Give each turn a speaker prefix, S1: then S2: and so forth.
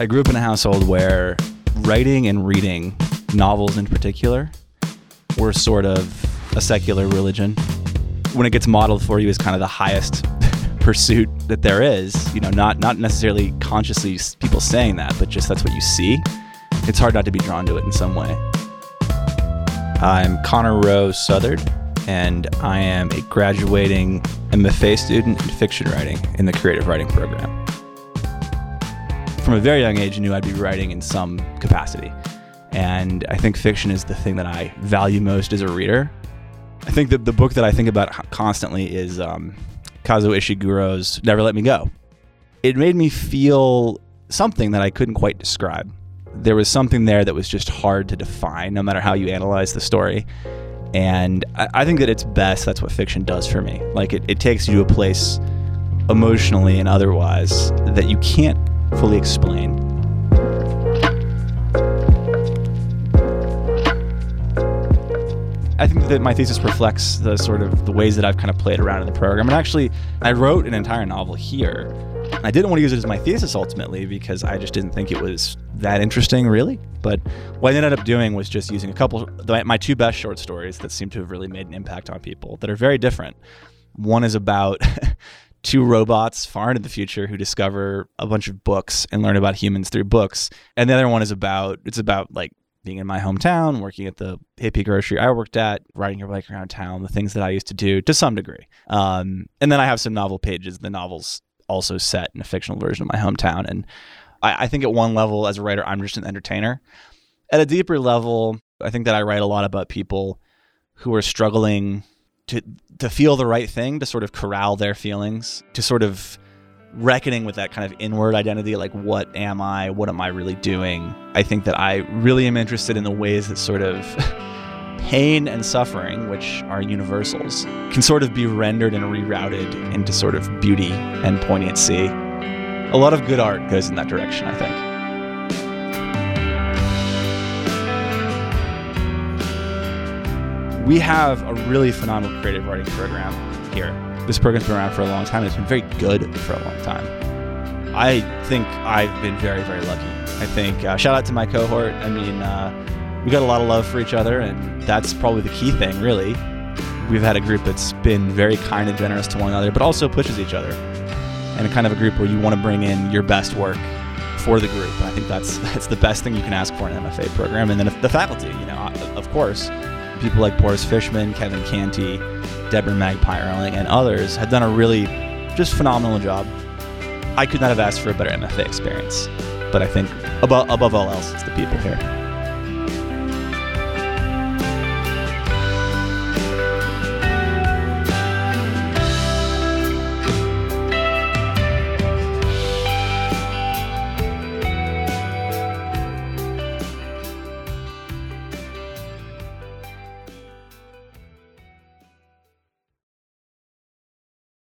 S1: I grew up in a household where writing and reading, novels in particular, were sort of a secular religion. When it gets modeled for you as kind of the highest pursuit that there is, you know, not not necessarily consciously people saying that, but just that's what you see. It's hard not to be drawn to it in some way. I'm Connor Rowe Southard, and I am a graduating MFA student in fiction writing in the creative writing program. From a very young age, I knew I'd be writing in some capacity. And I think fiction is the thing that I value most as a reader. I think that the book that I think about constantly is um, Kazuo Ishiguro's Never Let Me Go. It made me feel something that I couldn't quite describe there was something there that was just hard to define, no matter how you analyze the story. And I, I think that it's best that's what fiction does for me. Like it, it takes you to a place emotionally and otherwise that you can't fully explain. I think that my thesis reflects the sort of the ways that I've kind of played around in the program. And actually, I wrote an entire novel here. I didn't want to use it as my thesis ultimately because I just didn't think it was that interesting, really. But what I ended up doing was just using a couple, my two best short stories that seem to have really made an impact on people that are very different. One is about two robots far into the future who discover a bunch of books and learn about humans through books. And the other one is about, it's about like being in my hometown, working at the hippie grocery I worked at, riding your bike around town, the things that I used to do to some degree. Um, and then I have some novel pages. The novel's also set in a fictional version of my hometown. And I, I think at one level, as a writer, I'm just an entertainer. At a deeper level, I think that I write a lot about people who are struggling to to feel the right thing, to sort of corral their feelings, to sort of reckoning with that kind of inward identity like what am i? What am i really doing? I think that i really am interested in the ways that sort of pain and suffering which are universals can sort of be rendered and rerouted into sort of beauty and poignancy. A lot of good art goes in that direction i think we have a really phenomenal creative writing program here this program's been around for a long time. It's been very good for a long time. I think I've been very, very lucky. I think uh, shout out to my cohort. I mean, uh, we got a lot of love for each other, and that's probably the key thing, really. We've had a group that's been very kind and generous to one another, but also pushes each other, and kind of a group where you want to bring in your best work for the group. I think that's that's the best thing you can ask for in an MFA program, and then the faculty, you know, of course, people like Boris Fishman, Kevin Canty, Deborah Magpie Earling, and others have done a really just phenomenal job. I could not have asked for a better MFA experience, but I think above, above all else, it's the people here.